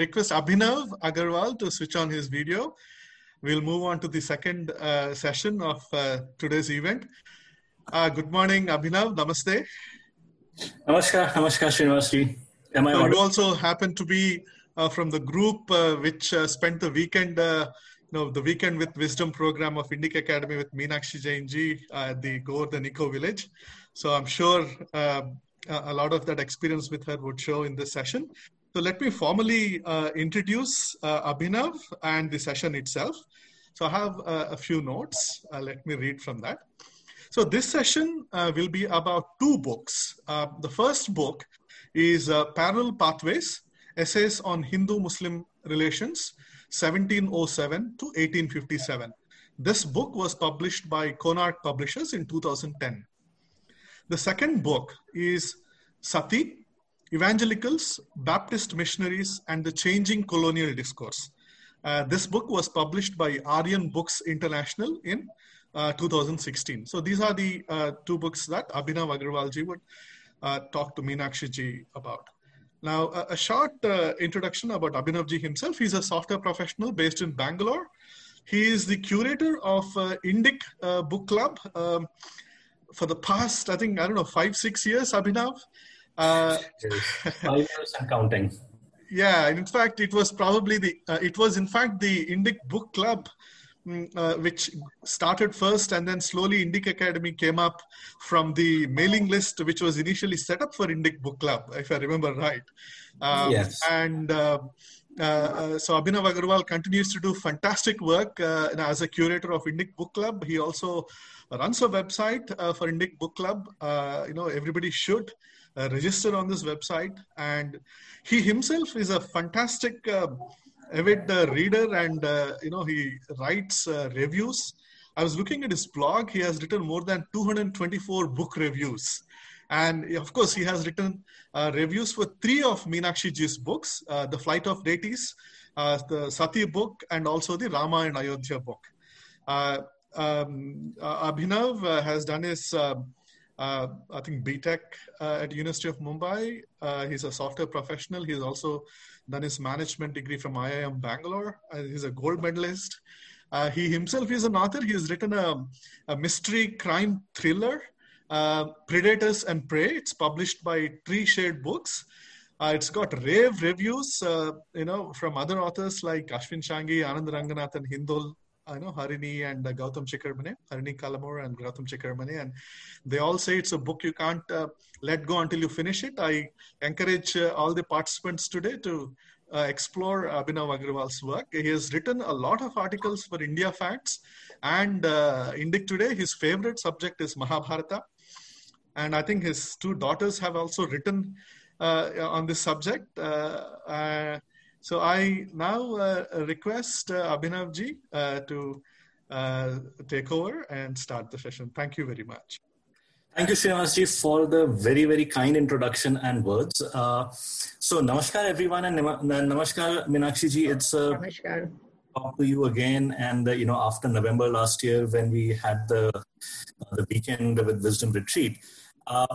request Abhinav Agarwal to switch on his video. We'll move on to the second uh, session of uh, today's event. Uh, good morning, Abhinav. Namaste. Namaskar, Namaskar, Srinivasji. Am I so you also happen to be uh, from the group uh, which uh, spent the weekend, you know, the weekend with wisdom program of Indic Academy with Meenakshi Jainji at the Govardhan Eco Village. So I'm sure a lot of that experience with her would show in this session. So let me formally uh, introduce uh, Abhinav and the session itself. So I have uh, a few notes. let me read from that. So this session uh, will be about two books. Uh, the first book is uh, Parallel Pathways, Essays on Hindu-Muslim Relations, 1707 to 1857. This book was published by Konark Publishers in 2010. The second book is Sati, Evangelicals, Baptist Missionaries, and the Changing Colonial Discourse. Uh, this book was published by Aryan Books International in uh, 2016. So these are the uh, two books that Abhinav Agarwalji would uh, talk to Meenakshi ji about. Now, a, a short uh, introduction about Abhinavji himself. He's a software professional based in Bangalore. He is the curator of uh, Indic Book Club um, for the past, I think, I don't know, five, six years, Abhinav. Five years and counting. Yeah, in fact, it was probably the, it was in fact the Indic Book Club Mm, uh, which started first and then slowly Indic Academy came up from the mailing list, which was initially set up for Indic Book Club, if I remember right. Um, yes. And uh, uh, uh so Abhinav Agarwal continues to do fantastic work uh, as a curator of Indic Book Club. He also runs a website uh, for Indic Book Club. you know, everybody should register on this website. And he himself is a fantastic avid uh, reader and uh, you know he writes uh, reviews. I was looking at his blog. He has written more than 224 book reviews. And of course he has written uh, reviews for three of meenakshi ji's books uh, the flight of deities uh, the sati book and also the rama and ayodhya book. Um, abhinav has done his uh, I think BTech uh, at University of Mumbai. Uh, he's a software professional. He's also done his management degree from IIM Bangalore. Uh, he's a gold medalist. Uh, he himself is an author. He has written a, a mystery crime thriller, uh, Predators and Prey. It's published by Tree Shade Books. it's got rave reviews, you know, from other authors like Ashwin Sanghi, Anand Ranganathan, Hindol, I know Harini and uh, Gautam Chikermane, Harini Calamur and Gautam Chikermane, and they all say it's a book you can't uh, let go until you finish it. I encourage uh, all the participants today to uh, explore Abhinav Agarwal's work. He has written a lot of articles for India Facts and uh, Indic Today. His favorite subject is Mahabharata, and I think his two daughters have also written uh, on this subject. So I now uh, request uh, Abhinavji uh, to uh, take over and start the session. Thank you very much. Thank you, Srinivasji, for the very, very kind introduction and words. Uh, so, namaskar, everyone, and namaskar, Meenakshi ji. It's uh, namaskar. talk to you again. And uh, you know, after November last year, when we had the uh, the weekend with Wisdom Retreat, uh,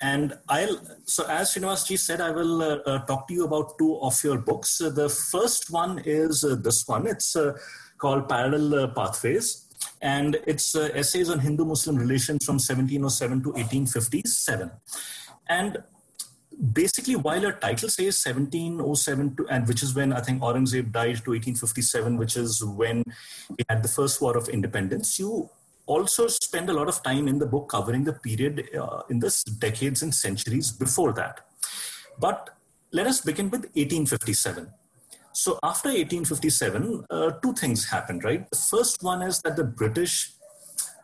and I'll, so as Srinivas said, I will uh, uh, talk to you about two of your books. Uh, the first one is uh, this one. It's uh, called Parallel Pathways. And it's essays on Hindu-Muslim relations from 1707 to 1857. And basically, while your title says 1707 to, and which is when I think Aurangzeb died to 1857, which is when we had the first war of independence, you also spend a lot of time in the book covering the period uh, in the decades and centuries before that. But let us begin with 1857. So after 1857, uh, two things happened, right? The first one is that the British,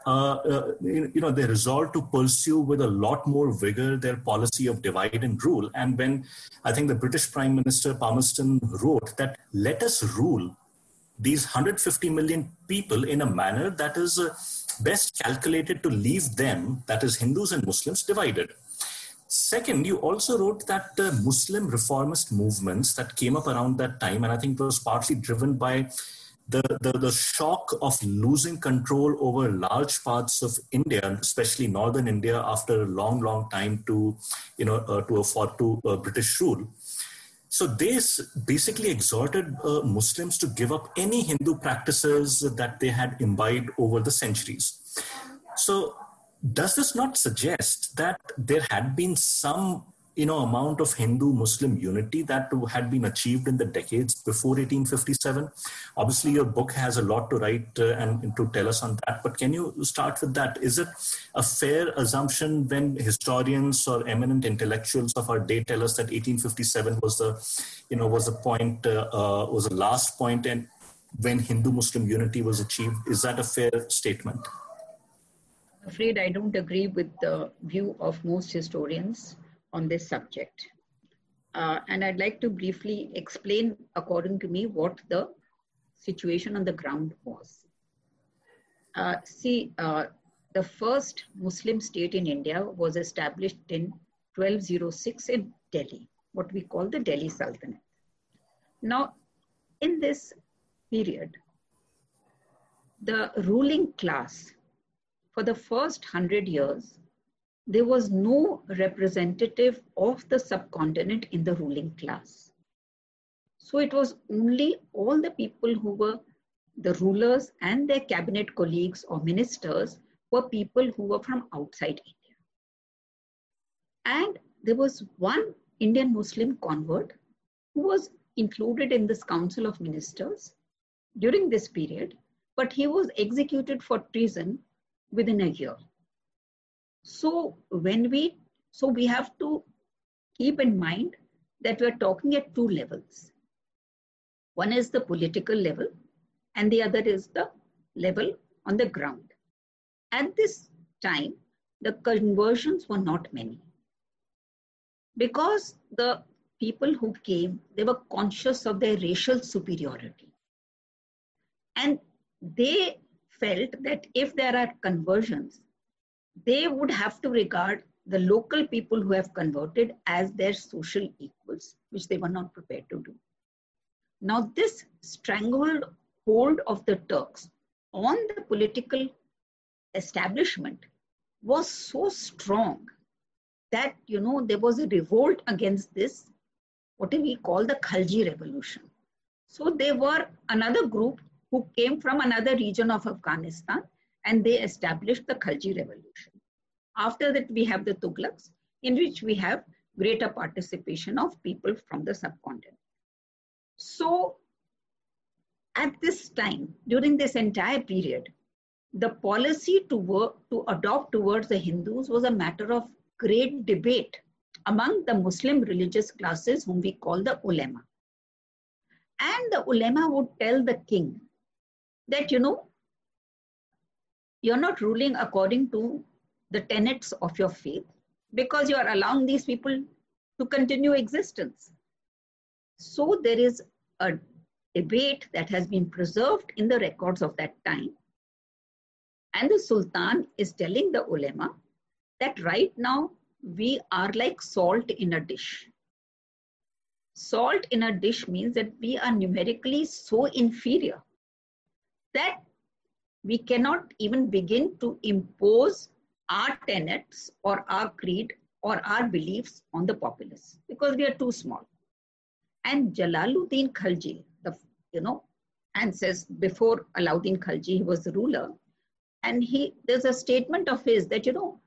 uh, uh you know, they resolved to pursue with a lot more vigor their policy of divide and rule. And when I think the British Prime Minister Palmerston wrote that, let us rule these 150 million people in a manner that is uh, best calculated to leave them, that is Hindus and Muslims, divided. Second, you also wrote that uh, Muslim reformist movements that came up around that time, and I think was partly driven by the, the, the shock of losing control over large parts of India, especially northern India, after a long, long time to, you know, uh, to afford to uh, British rule. So they basically exhorted uh, Muslims to give up any Hindu practices that they had imbibed over the centuries. So does this not suggest that there had been some you know amount of hindu muslim unity that had been achieved in the decades before 1857 obviously your book has a lot to write uh, and to tell us on that but can you start with that? Is it a fair assumption when historians or eminent intellectuals of our day tell us that 1857 was the you know was the point uh, uh, was the last point and when hindu muslim unity was achieved? Is that a fair statement? Afraid I don't agree with the view of most historians on this subject. Uh, and I'd like to briefly explain, according to me, what the situation on the ground was. Uh, see, uh, the first Muslim state in India was established in 1206 in Delhi, what we call the Delhi Sultanate. Now, in this period, the ruling class for the first hundred years there was no representative of the subcontinent in the ruling class. So it was only all the people who were the rulers and their cabinet colleagues or ministers were people who were from outside India. And there was one Indian Muslim convert who was included in this council of ministers during this period, but he was executed for treason within a year. So when we, so we have to keep in mind that we're talking at two levels. One is the political level and the other is the level on the ground. At this time, the conversions were not many. Because the people who came, they were conscious of their racial superiority. And they felt that if there are conversions, they would have to regard the local people who have converted as their social equals, which they were not prepared to do. Now, this strangled hold of the Turks on the political establishment was so strong that, you know, there was a revolt against this, what we call the Khalji revolution. So they were another group who came from another region of Afghanistan and they established the Khalji revolution. After that, we have the Tughlaqs, in which we have greater participation of people from the subcontinent. So, at this time, during this entire period, the policy to work to adopt towards the Hindus was a matter of great debate among the Muslim religious classes, whom we call the ulema. And the ulema would tell the king that, you know, you're not ruling according to the tenets of your faith because you are allowing these people to continue existence. So there is a debate that has been preserved in the records of that time. And the Sultan is telling the ulema that right now we are like salt in a dish. Salt in a dish means that we are numerically so inferior that we cannot even begin to impose our tenets or our creed or our beliefs on the populace because we are too small. And Jalaluddin Khalji, the you know, and says before Alauddin Khalji, he was the ruler, and he there's a statement of his that you know,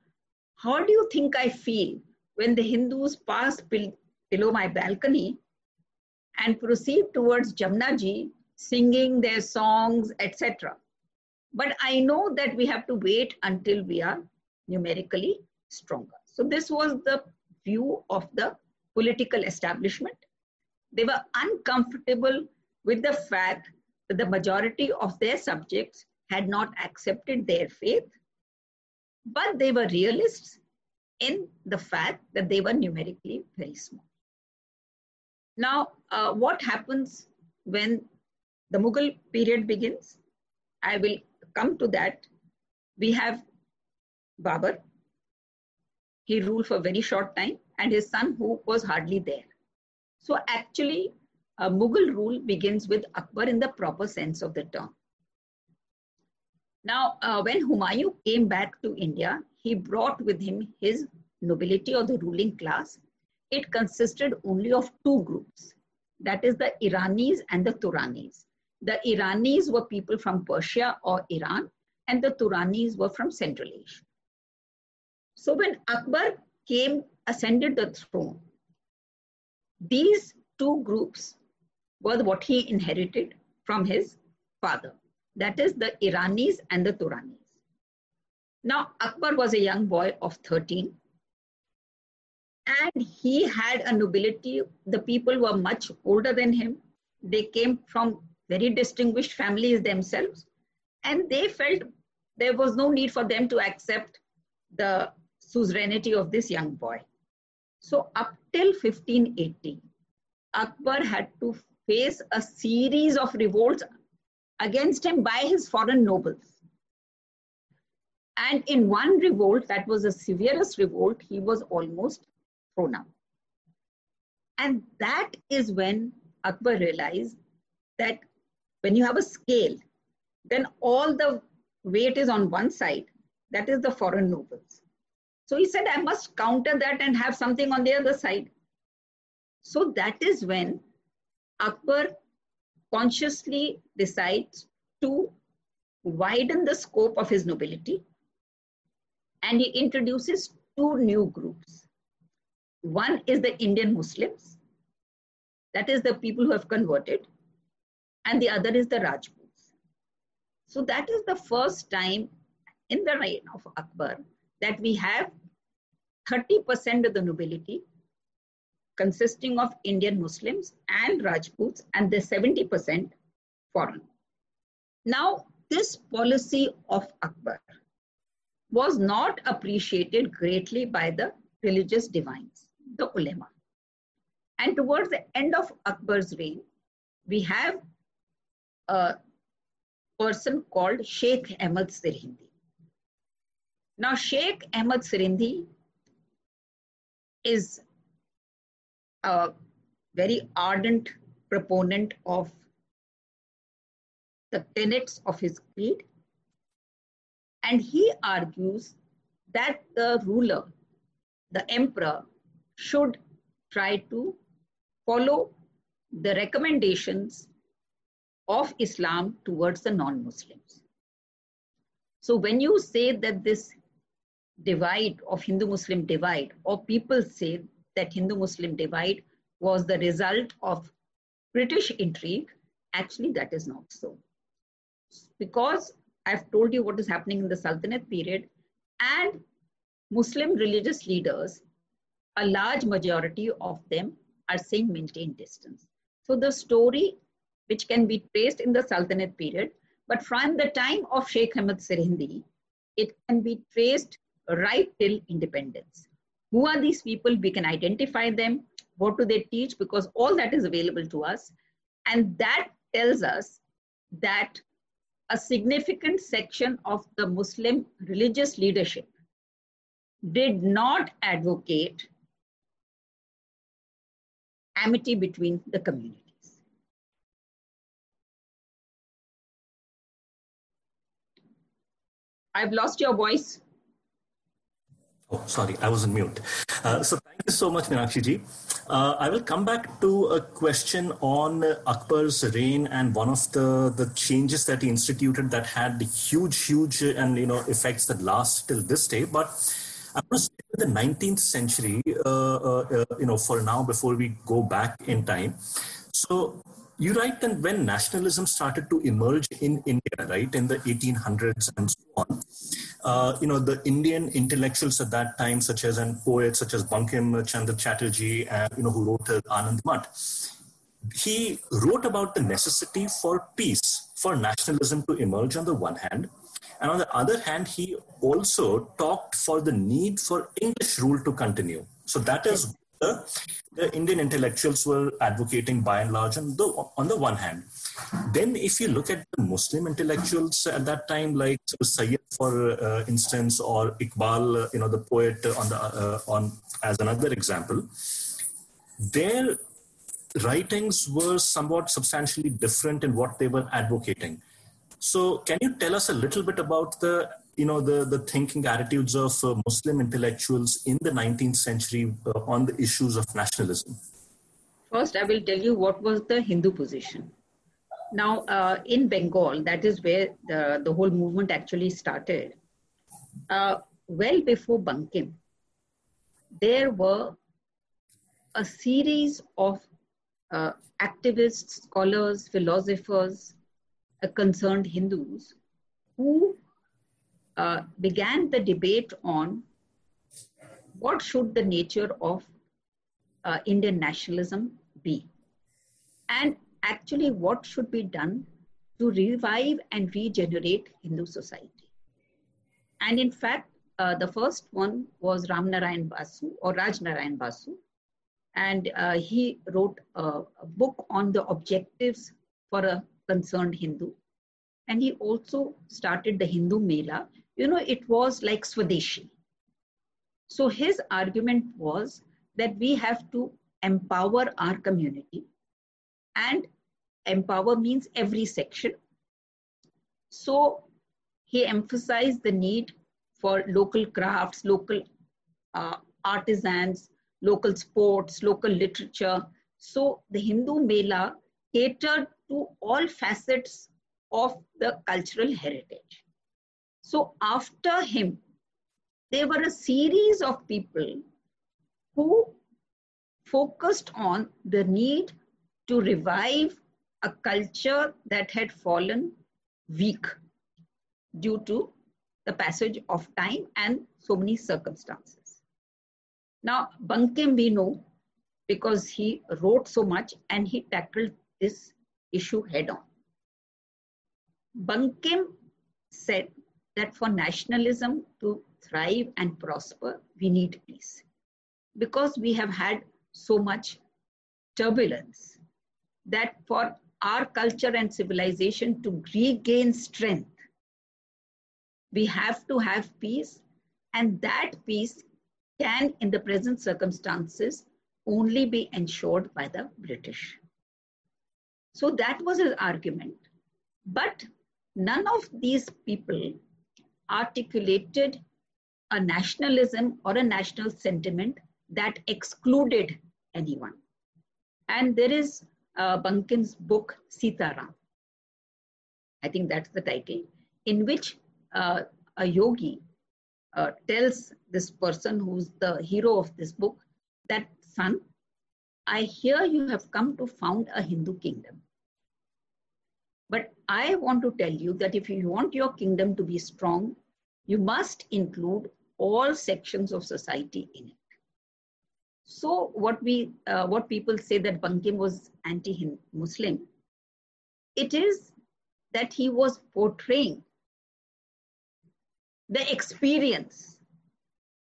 how do you think I feel when the Hindus pass below my balcony and proceed towards Jamnaji, singing their songs, etc. But I know that we have to wait until we are numerically stronger. So this was the view of the political establishment. They were uncomfortable with the fact that the majority of their subjects had not accepted their faith, but they were realists in the fact that they were numerically very small. Now, uh, what happens when the Mughal period begins? I will come to that. We have Babur. He ruled for a very short time and his son who was hardly there. So actually, a Mughal rule begins with Akbar in the proper sense of the term. Now, uh, when Humayun came back to India, he brought with him his nobility or the ruling class. It consisted only of two groups. That is the Iranis and the Turanis. The Iranis were people from Persia or Iran, and the Turanis were from Central Asia. So when Akbar came, ascended the throne, these two groups were what he inherited from his father. That is the Iranis and the Turanis. Now, Akbar was a young boy of 13 and he had a nobility. The people were much older than him. They came from very distinguished families themselves, and they felt there was no need for them to accept the suzerainty of this young boy. So, up till 1580, Akbar had to face a series of revolts against him by his foreign nobles. And in one revolt, that was the severest revolt, he was almost thrown out. And that is when Akbar realized that when you have a scale, then all the weight is on one side, that is the foreign nobles. So he said, I must counter that and have something on the other side. So that is when Akbar consciously decides to widen the scope of his nobility and he introduces two new groups. One is the Indian Muslims, that is the people who have converted, and the other is the Rajputs. So that is the first time in the reign of Akbar that we have 30% of the nobility consisting of Indian Muslims and Rajputs and the 70% foreign. Now, this policy of Akbar was not appreciated greatly by the religious divines, the ulema. And towards the end of Akbar's reign, we have a person called Sheikh Ahmad Sirhindi. Now, Sheikh Ahmad Sirhindi is a very ardent proponent of the tenets of his creed and he argues that the ruler, the emperor, should try to follow the recommendations of Islam towards the non Muslims. So, when you say that this divide of Hindu Muslim divide, or people say that Hindu Muslim divide was the result of British intrigue, actually, that is not so. Because I've told you what is happening in the Sultanate period, and Muslim religious leaders, a large majority of them are saying maintain distance. So the story, which can be traced in the Sultanate period, but from the time of Sheikh Ahmad Sirhindi, it can be traced right till independence. Who are these people? We can identify them. What do they teach? Because all that is available to us. And that tells us that a significant section of the Muslim religious leadership did not advocate amity between the communities. I've lost your voice. Oh, sorry, I was on mute. Uh, so thank you so much, Meenakshi ji. Uh, I will come back to a question on Akbar's reign and one of the, the changes that he instituted that had huge, huge, and you know effects that last till this day. But I want to say the 19th century, uh, uh, uh, you know, for now before we go back in time. So you write that when nationalism started to emerge in India, right, in the 1800s and so on, uh, you know, the Indian intellectuals at that time, such as and poets such as Bankim Chandra Chatterjee, you know, who wrote Anand Math, he wrote about the necessity for peace, for nationalism to emerge on the one hand, and on the other hand, he also talked for the need for English rule to continue. So that is the, the Indian intellectuals were advocating by and large on the, on the one hand. Then, if you look at the Muslim intellectuals at that time, like Sayyid, for uh, instance, or Iqbal, uh, you know, the poet on the uh, on as another example, their writings were somewhat substantially different in what they were advocating. So, can you tell us a little bit about the you know the the thinking attitudes of uh, Muslim intellectuals in the 19th century uh, on the issues of nationalism? First, I will tell you what was the Hindu position. Now, uh, in Bengal, that is where the, the whole movement actually started. Uh, well before Bankim, there were a series of uh, activists, scholars, philosophers, uh, concerned Hindus who uh, began the debate on what should the nature of uh, Indian nationalism be, and actually what should be done to revive and regenerate Hindu society. And in fact, uh, the first one was Ram Narayan Basu or Raj Narayan Basu, and uh, he wrote a, a, book on the objectives for a concerned Hindu. And he also started the Hindu Mela. You know, it was like Swadeshi. So his argument was that we have to empower our community, and empower means every section. So he emphasized the need for local crafts, local uh, artisans, local sports, local literature. So the Hindu Mela catered to all facets of the cultural heritage. So after him, there were a series of people who focused on the need to revive a culture that had fallen weak due to the passage of time and so many circumstances. Now, Bankim we know because he wrote so much and he tackled this issue head on. Bankim said that for nationalism to thrive and prosper, we need peace. Because we have had so much turbulence that for our culture and civilization to regain strength, we have to have peace, and that peace can, in the present circumstances, only be ensured by the British. So that was his argument. But none of these people articulated a nationalism or a national sentiment that excluded anyone. And there is uh, Bankim's book, Sitaram. I think that's the title, in which uh, a yogi uh, tells this person who's the hero of this book that, son, I hear you have come to found a Hindu kingdom. But I want to tell you that if you want your kingdom to be strong, you must include all sections of society in it. So what we, uh, what people say that Bankim was anti-Muslim, it is that he was portraying the experience,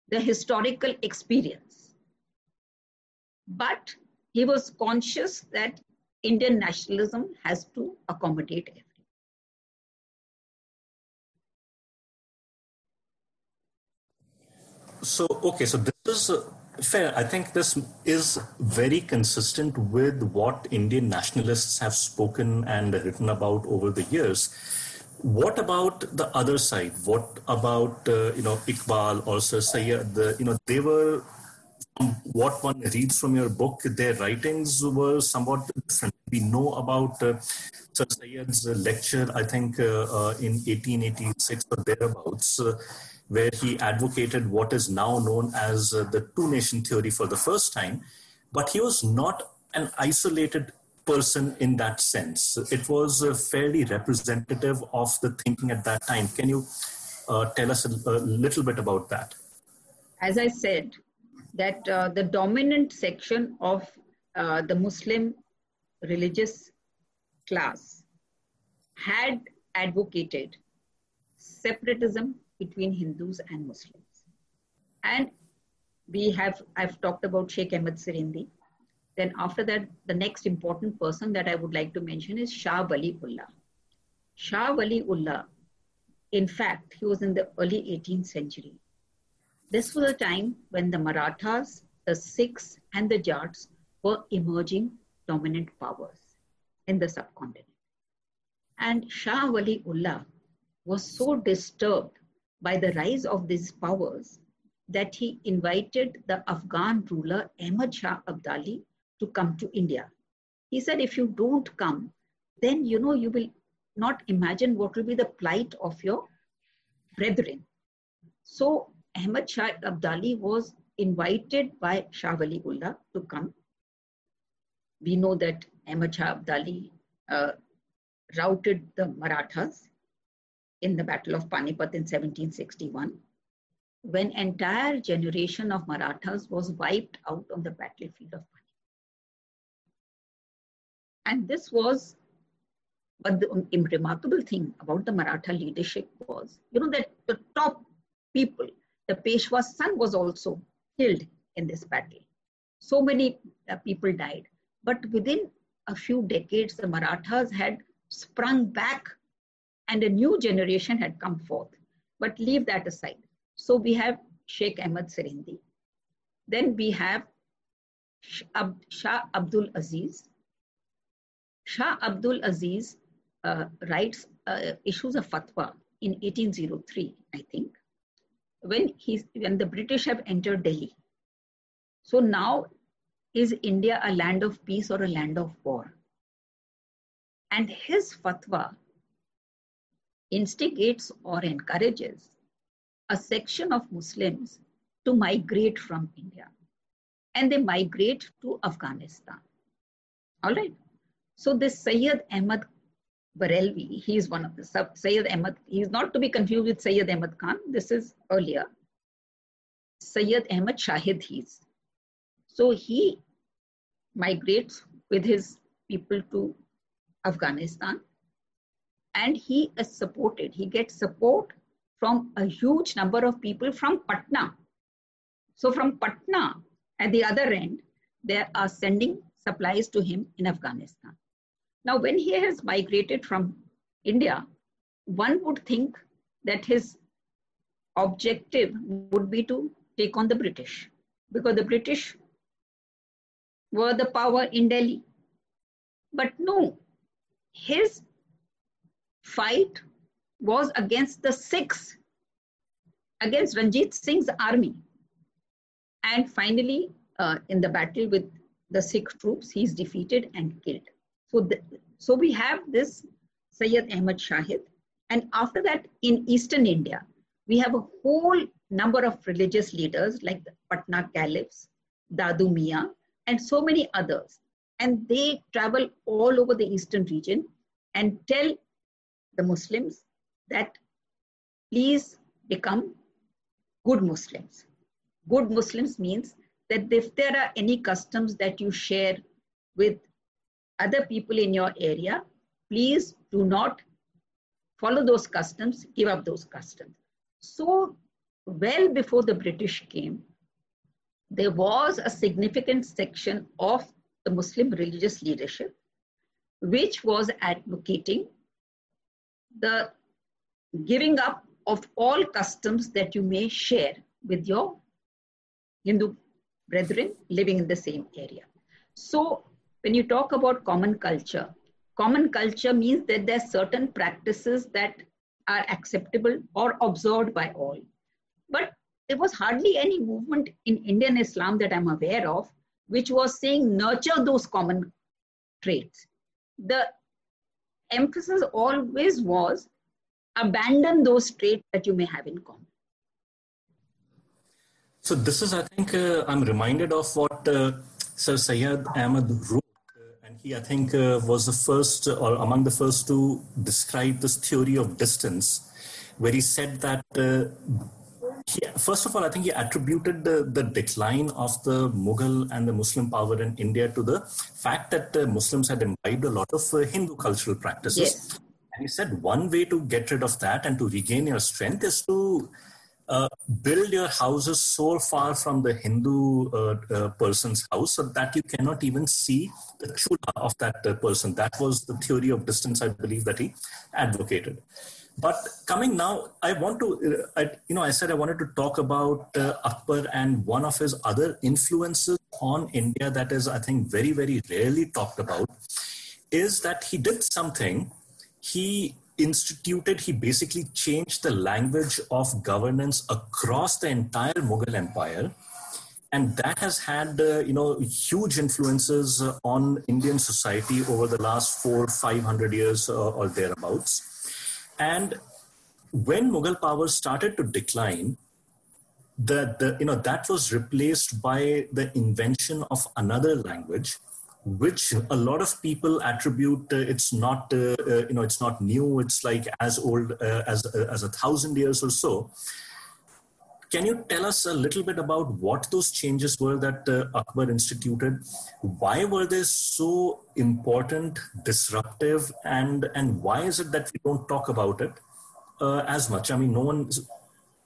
the historical experience. But he was conscious that Indian nationalism has to accommodate everyone. So, okay, so this is uh, fair. I think this is very consistent with what Indian nationalists have spoken and written about over the years. What about the other side? What about uh, you know Iqbal or Sir Syed? The, you know they were what one reads from your book, their writings were somewhat different. We know about uh, Sir Syed's lecture, I think, uh, uh, in 1886 or thereabouts, uh, where he advocated what is now known as uh, the two nation theory for the first time. But he was not an isolated person in that sense. It was uh, fairly representative of the thinking at that time. Can you tell us a, a little bit about that? As I said, that uh, the dominant section of uh, the Muslim religious class had advocated separatism between Hindus and Muslims. And we have, I've talked about Sheikh Ahmad Sirhindi. Then after that, the next important person that I would like to mention is Shah Wali Ullah. Shah Wali Ullah, in fact, he was in the early 18th century. This was a time when the Marathas, the Sikhs, and the Jats were emerging dominant powers in the subcontinent. And Shah Wali Ullah was so disturbed by the rise of these powers that he invited the Afghan ruler Ahmad Shah Abdali to come to India. He said, if you don't come, then you know you will not imagine what will be the plight of your brethren. So Ahmad Shah Abdali was invited by Shah Waliullah to come. We know that Ahmad Shah Abdali uh, routed the Marathas in the Battle of Panipat in 1761, when entire generation of Marathas was wiped out on the battlefield of Panipat. And this was, but the remarkable thing about the Maratha leadership was, you know, that the top people, the Peshwa's son was also killed in this battle. So many uh, people died. But within a few decades, the Marathas had sprung back and a new generation had come forth. But leave that aside. So we have Sheikh Ahmad Sirhindi. Then we have Shah Abdul Aziz. Shah Abdul Aziz uh, writes, uh, issues a fatwa in 1803, I think, when, he's, when the British have entered Delhi. So now, is India a land of peace or a land of war? And his fatwa instigates or encourages a section of Muslims to migrate from India. And they migrate to Afghanistan. All right. So this Sayyid Ahmad Barelvi, he is one of the Sayyid Ahmad, he is not to be confused with Sayyid Ahmad Khan. This is earlier. Sayyid Ahmad Shahid he's. So he migrates with his people to Afghanistan and he is supported. He gets support from a huge number of people from Patna. So from Patna, at the other end, they are sending supplies to him in Afghanistan. Now, when he has migrated from India, one would think that his objective would be to take on the British because the British were the power in Delhi. But no, his fight was against the Sikhs, against Ranjit Singh's army. And finally, uh, in the battle with the Sikh troops, he is defeated and killed. So, so we have this Sayyid Ahmad Shahid. And after that, in Eastern India, we have a whole number of religious leaders like the Patna Caliphs, Dadu Mian, and so many others. And they travel all over the Eastern region and tell the Muslims that please become good Muslims. Good Muslims means that if there are any customs that you share with other people in your area, please do not follow those customs, give up those customs. So, well before the British came, there was a significant section of the Muslim religious leadership which was advocating the giving up of all customs that you may share with your Hindu brethren living in the same area. So, when you talk about common culture, common culture means that there are certain practices that are acceptable or observed by all. But there was hardly any movement in Indian Islam that I'm aware of which was saying nurture those common traits. The emphasis always was abandon those traits that you may have in common. So this is, I think, uh, I'm reminded of what uh, Sir Syed Ahmad I think, uh, was the first or among the first to describe this theory of distance, where he said that uh, he, first of all, I think he attributed the, the decline of the Mughal and the Muslim power in India to the fact that the Muslims had imbibed a lot of uh, Hindu cultural practices. Yes. And he said one way to get rid of that and to regain your strength is to uh, build your houses so far from the Hindu uh, uh, person's house so that you cannot even see the chula of that uh, person. That was the theory of distance, I believe, that he advocated. But coming now, I want to, uh, I, you know, I said I wanted to talk about Akbar and one of his other influences on India that is, I think, very, very rarely talked about is that he did something. He instituted, he basically changed the language of governance across the entire Mughal Empire. and that has had uh, you know huge influences uh, on Indian society over the last four, five hundred years uh, or thereabouts. And when Mughal power started to decline, the, the you know that was replaced by the invention of another language which a lot of people attribute uh, it's not uh, uh, you know it's not new. It's like as old uh, as as a thousand years or so. Can you tell us a little bit about what those changes were that uh, akbar instituted? Why were they so important disruptive and and why is it that we don't talk about it uh, as much? I mean no one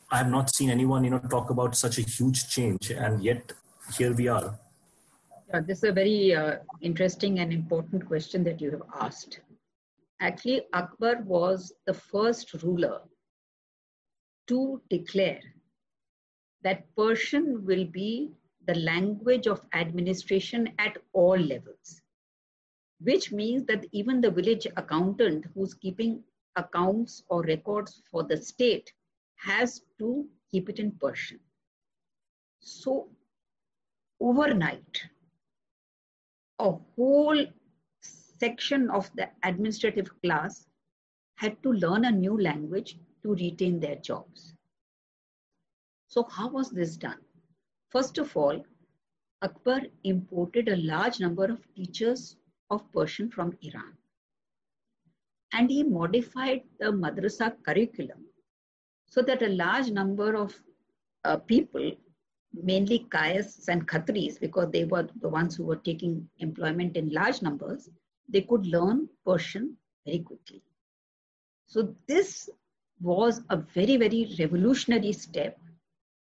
i have not seen anyone you know talk about such a huge change and yet here we are yeah, this is a very uh, interesting and important question that you have asked. Actually, Akbar was the first ruler to declare that Persian will be the language of administration at all levels, which means that even the village accountant who's keeping accounts or records for the state has to keep it in Persian. So, overnight, a whole section of the administrative class had to learn a new language to retain their jobs. So, how was this done? First of all, Akbar imported a large number of teachers of Persian from Iran. And he modified the madrasa curriculum so that a large number of uh, people mainly Kayas and Khatris, because they were the ones who were taking employment in large numbers, they could learn Persian very quickly. So this was a very, very revolutionary step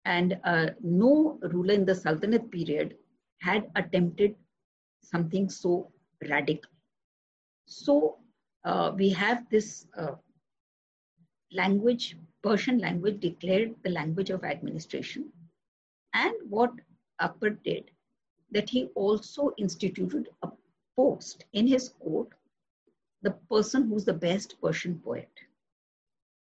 and uh, no ruler in the Sultanate period had attempted something so radical. So uh, we have this uh, language, Persian language declared the language of administration and what Akbar did, that he also instituted a post in his court, the person who's the best Persian poet.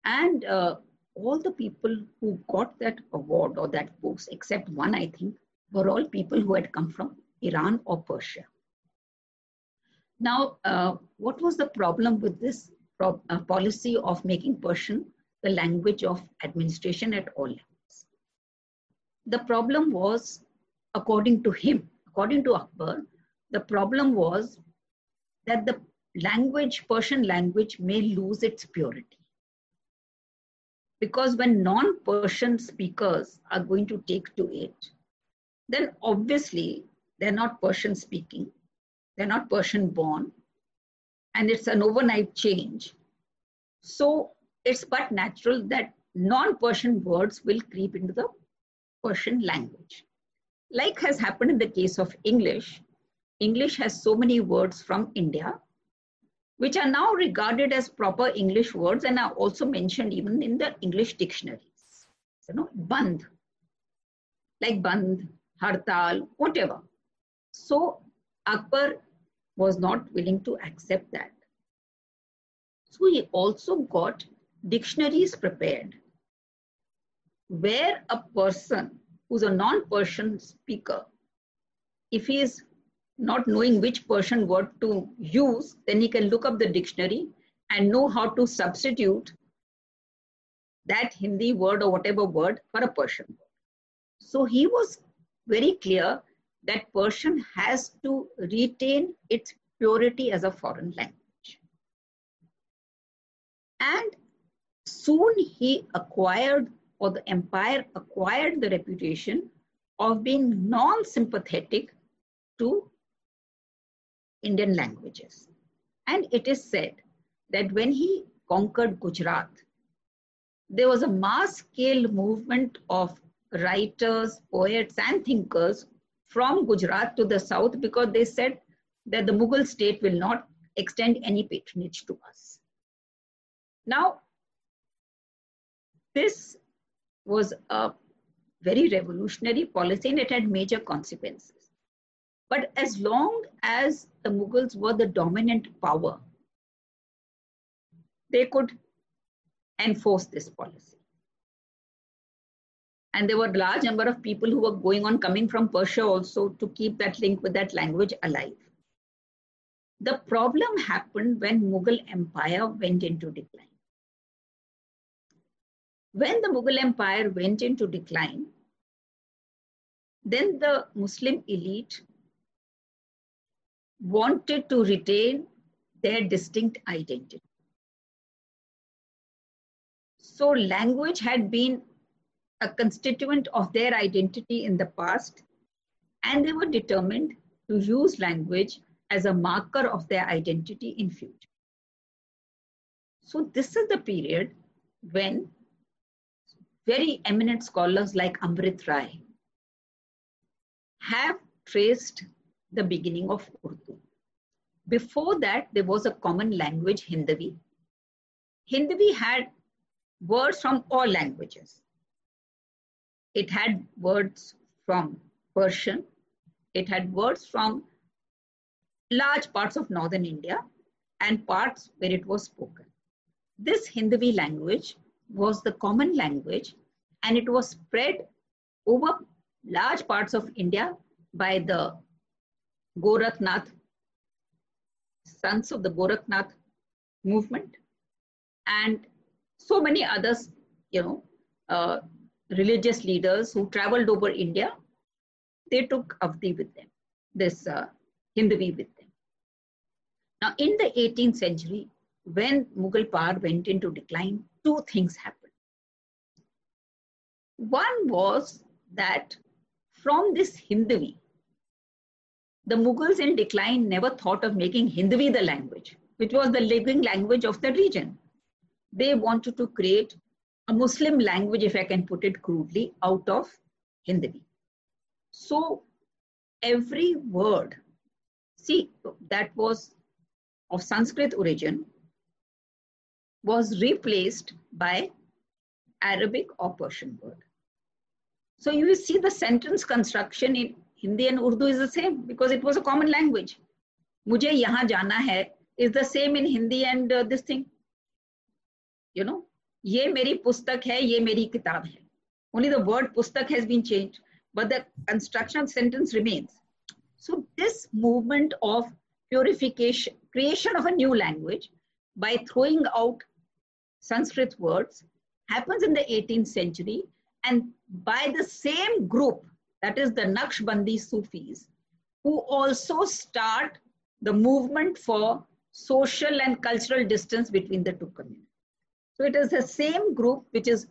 And uh, all the people who got that award or that post, except one, I think, were all people who had come from Iran or Persia. Now, uh, what was the problem with this pro- uh, policy of making Persian the language of administration at all levels? The problem was, according to him, according to Akbar, the problem was that the language, Persian language, may lose its purity. Because when non Persian speakers are going to take to it, then obviously they're not Persian speaking, they're not Persian born, and it's an overnight change. So it's but natural that non Persian words will creep into the Persian language. Like has happened in the case of English, English has so many words from India, which are now regarded as proper English words and are also mentioned even in the English dictionaries. You know, band, like band, hartal, whatever. So Akbar was not willing to accept that. So he also got dictionaries prepared where a person who's a non-Persian speaker, if he is not knowing which Persian word to use, then he can look up the dictionary and know how to substitute that Hindi word or whatever word for a Persian word. So he was very clear that Persian has to retain its purity as a foreign language. And soon he acquired or the empire acquired the reputation of being non sympathetic to Indian languages. And it is said that when he conquered Gujarat, there was a mass scale movement of writers, poets, and thinkers from Gujarat to the south because they said that the Mughal state will not extend any patronage to us. Now, this was a very revolutionary policy and it had major consequences. But as long as the Mughals were the dominant power, they could enforce this policy. And there were a large number of people who were going on coming from Persia also to keep that link with that language alive. The problem happened when Mughal Empire went into decline. When the Mughal Empire went into decline, then the Muslim elite wanted to retain their distinct identity. So language had been a constituent of their identity in the past, and they were determined to use language as a marker of their identity in future. So this is the period when very eminent scholars like Amrit Rai have traced the beginning of Urdu. Before that, there was a common language, Hindavi. Hindavi had words from all languages. It had words from Persian. It had words from large parts of northern India and parts where it was spoken. This Hindavi language was the common language and it was spread over large parts of India by the Gorakhnath, sons of the Gorakhnath movement, and so many others, you know, uh, religious leaders who traveled over India. They took Avdi with them, this uh, Hindavi with them. Now, in the 18th century, when Mughal power went into decline, two things happened. One was that from this Hindavi, the Mughals in decline never thought of making Hindavi the language, which was the living language of the region. They wanted to create a Muslim language, if I can put it crudely, out of Hindavi. So every word, see, that was of Sanskrit origin, was replaced by Arabic or Persian word. So you see the sentence construction in Hindi and Urdu is the same because it was a common language. Mujhe yaha jana hai is the same in Hindi and uh, this thing. You know, ye meri pustak hai, ye meri kitab hai. Only the word pustak has been changed, but the construction of sentence remains. So this movement of purification, creation of a new language by throwing out Sanskrit words happens in the 18th century and by the same group, that is the Naqshbandi Sufis, who also start the movement for social and cultural distance between the two communities. So it is the same group which is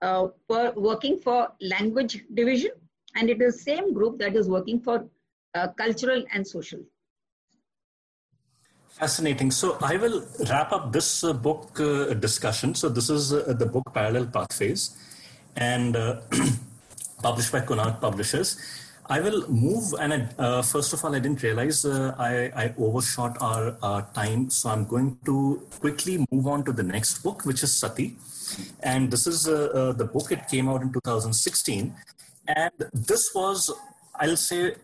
uh, working for language division, and it is same group that is working for uh, cultural and social. Fascinating. So I will wrap up this uh, book uh, discussion. So this is uh, the book Parallel Pathways and uh, published by Konark Publishers. I will move, and uh, first of all, I didn't realize uh, I, I, overshot our, our, time, so I'm going to quickly move on to the next book, which is Sati. And this is the book, it came out in 2016. And this was, I'll say,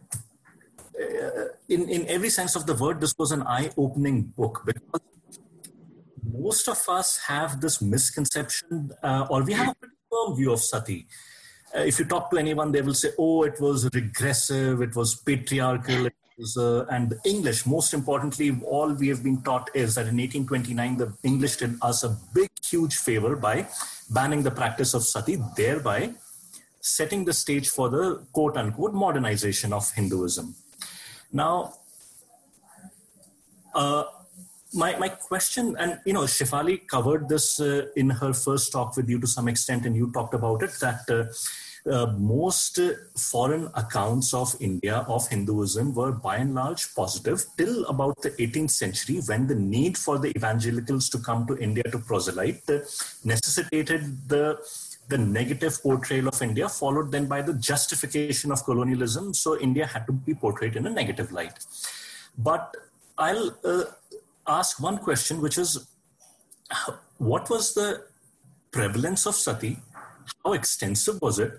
in, in every sense of the word, this was an eye opening book because most of us have this misconception, or we have a pretty firm view of sati. Uh, if you talk to anyone, they will say, oh, it was regressive, it was patriarchal, it was, uh, and English, most importantly, all we have been taught is that in 1829, the English did us a big, huge favor by banning the practice of sati, thereby setting the stage for the quote unquote modernization of Hinduism. Now, uh, my, my question, and you know, Shefali covered this uh, in her first talk with you to some extent, and you talked about it that uh, uh, most foreign accounts of India of Hinduism were by and large positive till about the 18th century when the need for the evangelicals to come to India to proselyte uh, necessitated the the negative portrayal of India, followed then by the justification of colonialism. So India had to be portrayed in a negative light. But I'll uh, ask one question, which is what was the prevalence of sati? How extensive was it?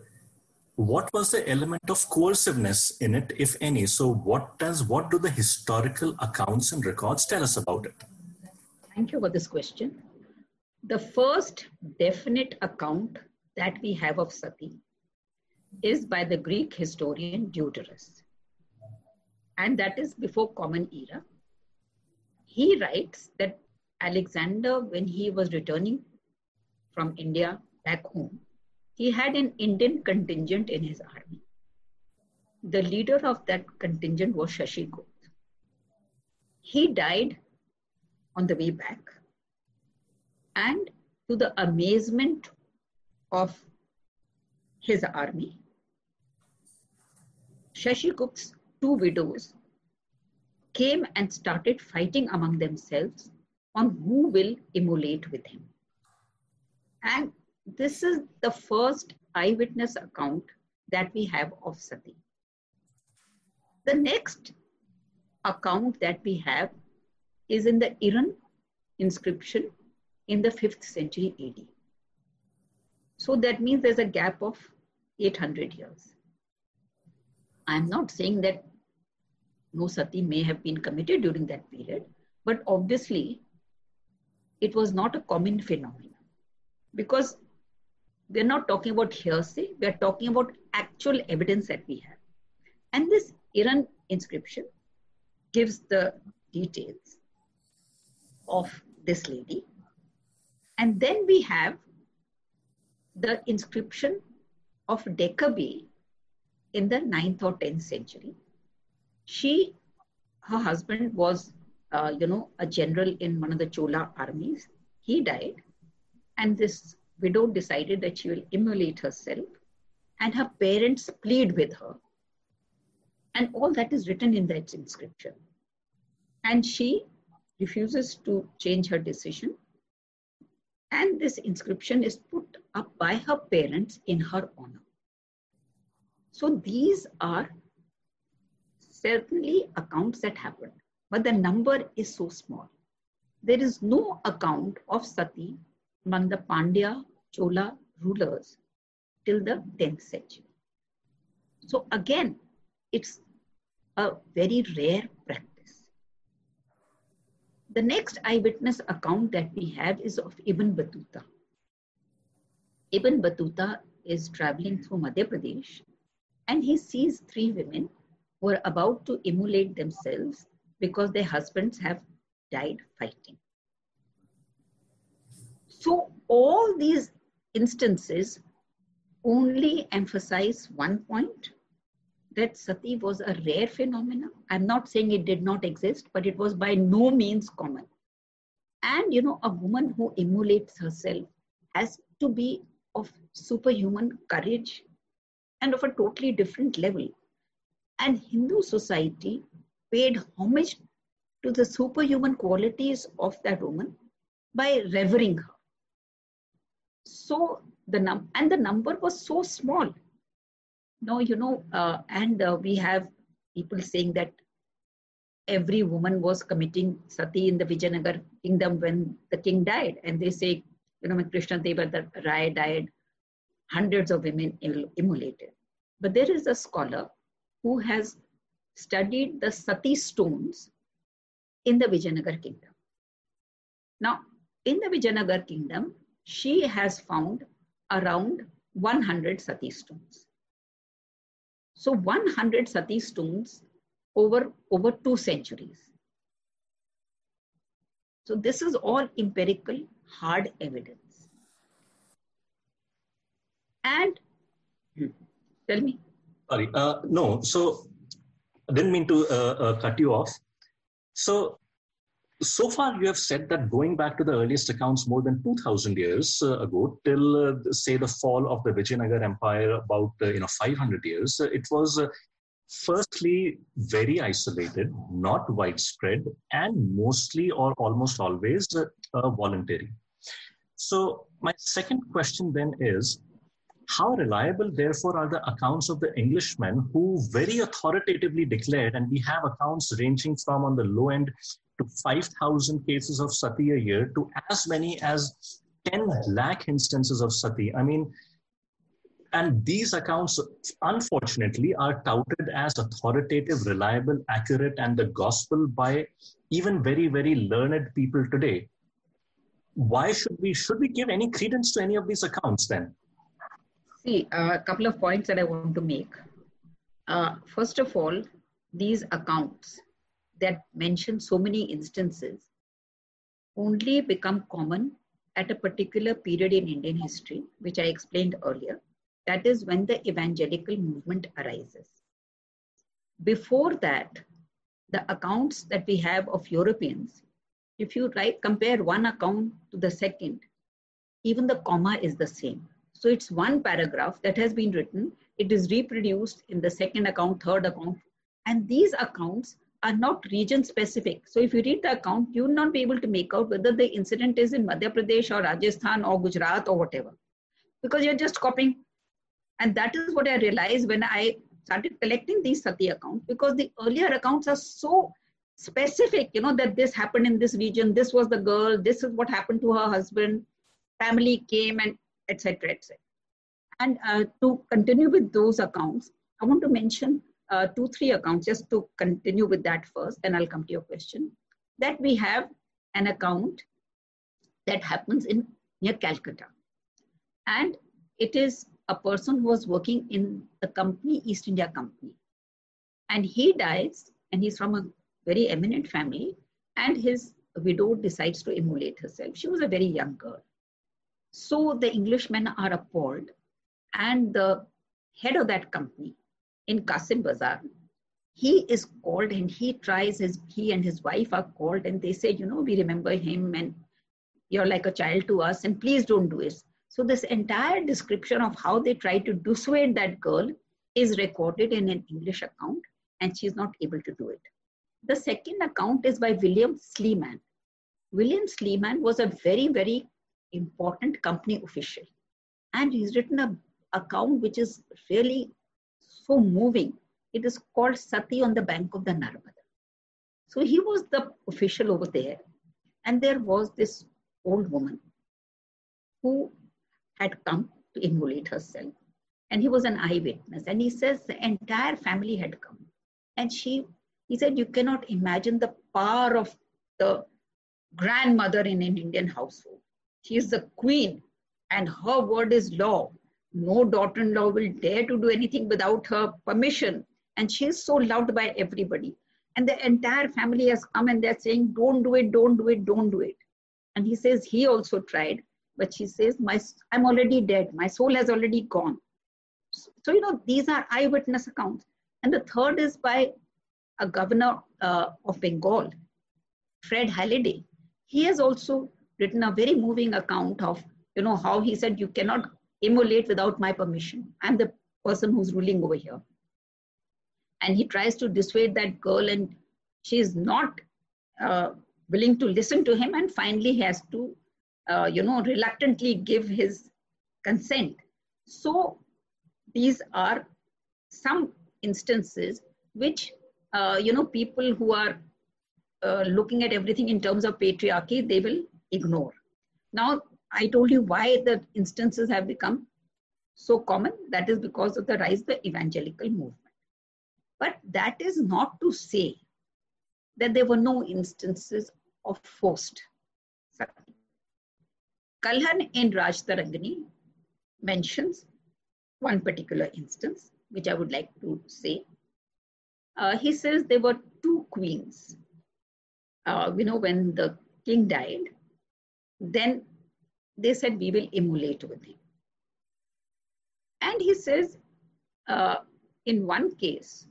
What was the element of coerciveness in it, if any? So, what does what do the historical accounts and records tell us about it? Thank you for this question. The first definite account that we have of sati is by the Greek historian Diodorus. And that is before Common Era. He writes that Alexander, when he was returning from India back home, he had an Indian contingent in his army. The leader of that contingent was Shashigupta. He died on the way back. And to the amazement of his army, Shashigupta's two widows came and started fighting among themselves on who will immolate with him. And this is the first eyewitness account that we have of Sati. The next account that we have is in the Eran inscription in the 5th century AD. So that means there's a gap of 800 years. I'm not saying that no sati may have been committed during that period, but obviously it was not a common phenomenon because we're not talking about hearsay, we're talking about actual evidence that we have. And this Eran inscription gives the details of this lady. And then we have the inscription of Dekabbe in the 9th or 10th century. She, her husband was, uh, you know, a general in one of the Chola armies. He died, and this widow decided that she will immolate herself, and her parents plead with her. And all that is written in that inscription. And she refuses to change her decision. And this inscription is put up by her parents in her honor. So these are certainly accounts that happened, but the number is so small. There is no account of sati among the Pandya Chola rulers till the 10th century. So again, it's a very rare practice. The next eyewitness account that we have is of Ibn Battuta. Ibn Battuta is traveling through Madhya Pradesh and he sees three women who are about to immolate themselves because their husbands have died fighting. So, all these instances only emphasize one point that sati was a rare phenomenon. I'm not saying it did not exist, but it was by no means common. And you know, a woman who immolates herself has to be of superhuman courage and of a totally different level. And Hindu society paid homage to the superhuman qualities of that woman by revering her. So the num and the number was so small. No, you know, uh, and uh, we have people saying that every woman was committing sati in the Vijayanagar kingdom when the king died, and they say, you know, when Krishna Deva Rai died, hundreds of women immolated. But there is a scholar who has studied the sati stones in the Vijayanagar kingdom. Now, in the Vijayanagar kingdom, she has found around 100 sati stones. So 100 sati stones over, over two centuries. So this is all empirical, hard evidence. And tell me. Sorry, uh, no. So I didn't mean to uh, uh, cut you off. So so far you have said that going back to the earliest accounts more than 2000 years uh, ago till uh, say the fall of the vijayanagar empire about uh, you know 500 years uh, it was uh, firstly very isolated not widespread and mostly or almost always voluntary. So my second question then is how reliable, therefore, are the accounts of the Englishmen who very authoritatively declared, and we have accounts ranging from on the low end to 5,000 cases of sati a year to as many as 10 lakh instances of sati. I mean, and these accounts, unfortunately, are touted as authoritative, reliable, accurate, and the gospel by even very, very learned people today. Why should we should we give any credence to any of these accounts then? See, uh, a couple of points that I want to make. Uh, first of all, these accounts that mention so many instances only become common at a particular period in Indian history, which I explained earlier. That is when the evangelical movement arises. Before that, the accounts that we have of Europeans, if you write, compare one account to the second, even the comma is the same. So it's one paragraph that has been written. It is reproduced in the second account, third account. And these accounts are not region specific. So if you read the account, you will not be able to make out whether the incident is in Madhya Pradesh or Rajasthan or Gujarat or whatever, because you're just copying. And that is what I realized when I started collecting these sati accounts, because the earlier accounts are so specific, you know, that this happened in this region, this was the girl, this is what happened to her husband, family came and etc. etc. And uh, to continue with those accounts, I want to mention uh, two, three accounts just to continue with that first, then I'll come to your question. That we have an account that happens in near Calcutta. And it is a person who was working in the company, East India Company. And he dies, and he's from a very eminent family, and his widow decides to immolate herself. She was a very young girl. So the Englishmen are appalled, and the head of that company in Kasim Bazaar, he is called and he tries his he and his wife are called and they say, you know, we remember him and you're like a child to us, and please don't do it. So this entire description of how they try to dissuade that girl is recorded in an English account, and she's not able to do it. The second account is by William Sleeman. William Sleeman was a very, very important company official. And he's written a account which is really so moving. It is called Sati on the bank of the Narmada. So he was the official over there. And there was this old woman who had come to immolate herself. And he was an eyewitness. And he says the entire family had come. And she, he said, you cannot imagine the power of the grandmother in an Indian household. She is the queen, and her word is law. No daughter in law will dare to do anything without her permission. And she is so loved by everybody. And the entire family has come and they're saying, Don't do it, don't do it, don't do it. And he says he also tried, but she says, My, I'm already dead. My soul has already gone. So, you know, these are eyewitness accounts. And the third is by a governor uh, of Bengal, Fred Halliday. He has also written a very moving account of, you know, how he said, you cannot immolate without my permission. I'm the person who's ruling over here. And he tries to dissuade that girl and she's not uh, willing to listen to him and finally he has to, uh, you know, reluctantly give his consent. So these are some instances which, uh, you know, people who are uh, looking at everything in terms of patriarchy, they will ignore. Now, I told you why the instances have become so common. That is because of the rise of the evangelical movement. But that is not to say that there were no instances of forced. Kalhan in Rajatarangini mentions one particular instance, which I would like to say. Uh, he says there were two queens. Uh, you know, when the king died, then they said, We will emulate with him. And he says, uh, in one case,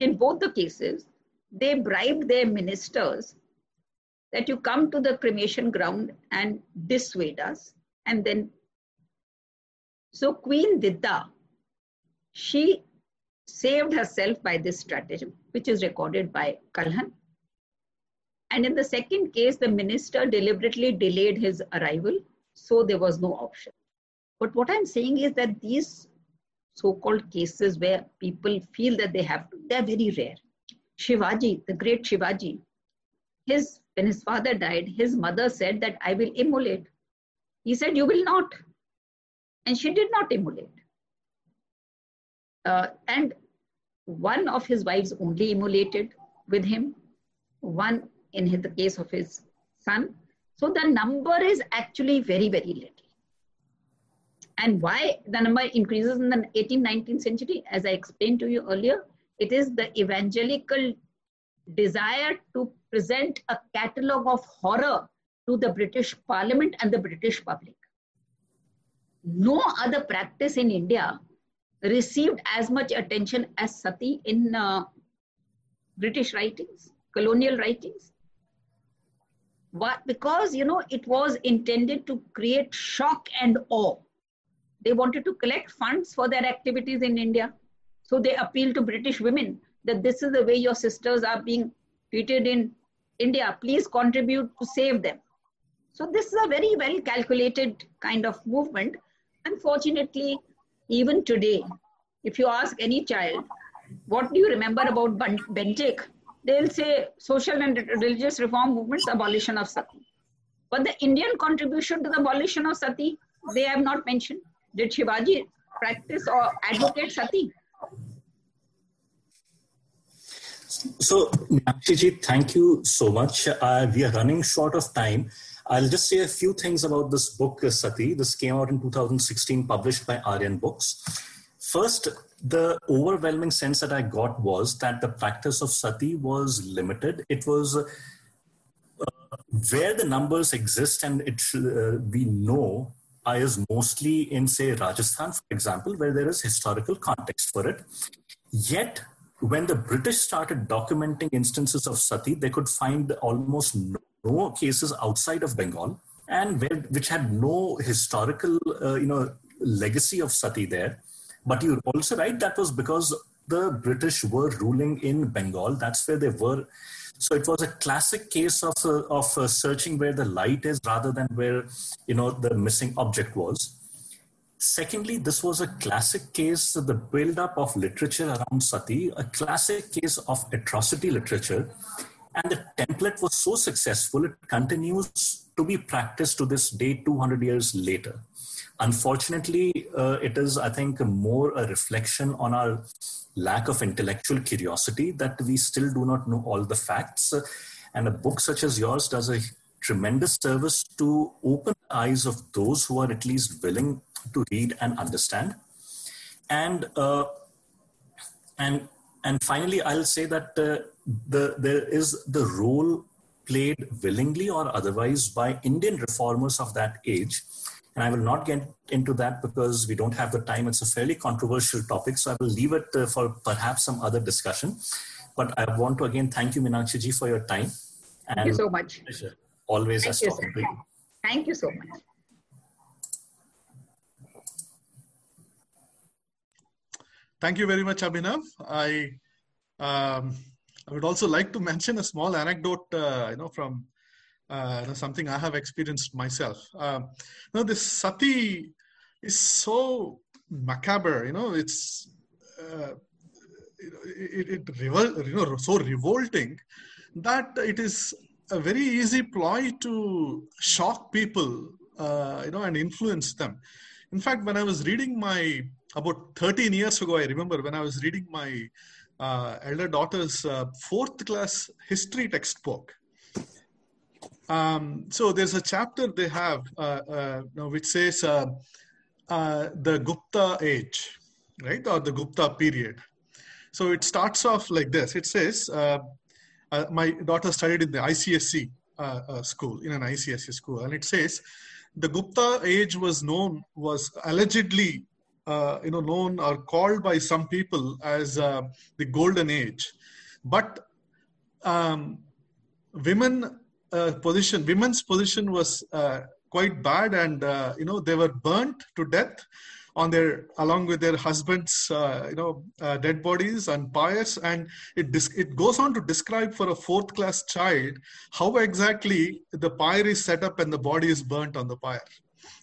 in both the cases, they bribed their ministers that you come to the cremation ground and dissuade us. And then, so Queen Didda, she saved herself by this stratagem, which is recorded by Kalhan. And in the second case, the minister deliberately delayed his arrival, so there was no option. But what I'm saying is that these so-called cases where people feel that they have to, they're very rare. Shivaji, the great Shivaji, his when his father died, his mother said that I will immolate. He said, You will not. And she did not immolate. Uh, and one of his wives only immolated with him, one in the case of his son. So the number is actually very, very little. And why the number increases in the 18th, 19th century, as I explained to you earlier, it is the evangelical desire to present a catalogue of horror to the British Parliament and the British public. No other practice in India received as much attention as sati in uh, British writings, colonial writings. But because you know it was intended to create shock and awe. They wanted to collect funds for their activities in India. So they appealed to British women that this is the way your sisters are being treated in India. Please contribute to save them. So this is a very well calculated kind of movement. Unfortunately, even today, if you ask any child, what do you remember about Bentinck? They'll say social and religious reform movements, abolition of sati. But the Indian contribution to the abolition of sati, they have not mentioned. Did Shivaji practice or advocate sati? So, Meenakshi thank you so much. Uh, we are running short of time. I'll just say a few things about this book, Sati. This came out in 2016, published by Aryan Books. First, the overwhelming sense that I got was that the practice of sati was limited. It was uh, where the numbers exist, and it uh, we know is mostly in, say, Rajasthan, for example, where there is historical context for it. Yet, when the British started documenting instances of sati, they could find almost no, cases outside of Bengal, and where, which had no historical, uh, you know, legacy of sati there but you're also right, that was because the British were ruling in Bengal. That's where they were. So it was a classic case of, uh, of uh, searching where the light is rather than where, you know, the missing object was. Secondly, this was a classic case, of the build-up of literature around sati, a classic case of atrocity literature. And the template was so successful, it continues to be practiced to this day 200 years later. Unfortunately, uh, it is, I think, more a reflection on our lack of intellectual curiosity that we still do not know all the facts. And a book such as yours does a tremendous service to open the eyes of those who are at least willing to read and understand. And uh, and and finally, I'll say that uh, the there is the role played willingly or otherwise by Indian reformers of that age and I will not get into that because we don't have the time. It's a fairly controversial topic. So I will leave it uh, for perhaps some other discussion. But I want to again thank you, Meenakshi ji, for your time. Thank you so much. Pleasure. Always thank a talking you. Thank you so much. Thank you very much, Abhinav. I um, I would also like to mention a small anecdote, uh, you know, from uh, something I have experienced myself. You know, this sati is so macabre. You know, it's uh, it, it, revol- you know so revolting that it is a very easy ploy to shock people. Uh, you know, and influence them. In fact, when I was reading my about 13 years ago, I remember when I was reading my uh, elder daughter's uh, fourth class history textbook um, so there's a chapter they have uh, uh, which says uh, uh, the Gupta age, right, or the Gupta period. So it starts off like this. It says, uh, uh, my daughter studied in the ICSE school, in an ICSE school, and it says, the Gupta age was known, was allegedly, you know, known or called by some people as the golden age, but um, women uh, position, women's position was uh, quite bad, and uh, you know they were burnt to death on their along with their husbands, uh, you know, uh, dead bodies and pyres, and it it goes on to describe for a fourth class child how exactly the pyre is set up and the body is burnt on the pyre.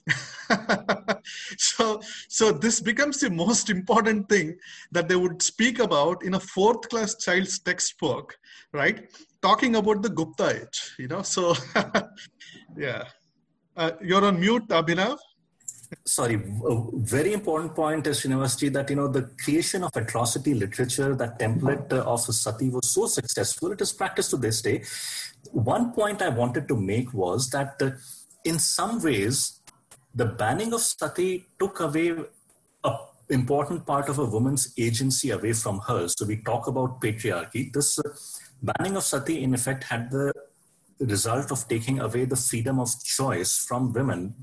so so this becomes the most important thing that they would speak about in a fourth class child's textbook right talking about the Gupta age, you know. So, yeah, uh, you're on mute, Abhinav. Sorry, a very important point is University that you know the creation of atrocity literature, that template uh, of sati was so successful. It is practiced to this day. One point I wanted to make was that uh, in some ways the banning of sati took away a important part of a woman's agency away from her. So we talk about patriarchy. This uh, banning of sati, in effect, had the result of taking away the freedom of choice from women.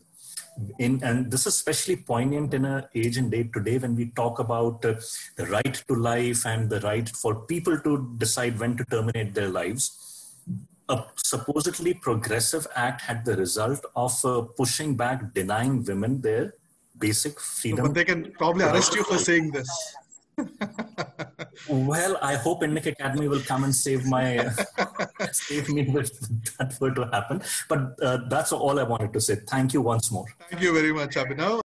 In, and this is especially poignant in an age and date today when we talk about uh, the right to life and the right for people to decide when to terminate their lives. A supposedly progressive act had the result of uh, pushing back, denying women their basic freedom. But they can probably arrest you for saying this. Well, I hope Indic Academy will come and save my save me if that were to happen. But uh, that's all I wanted to say. Thank you once more. Thank you very much, Abhinav.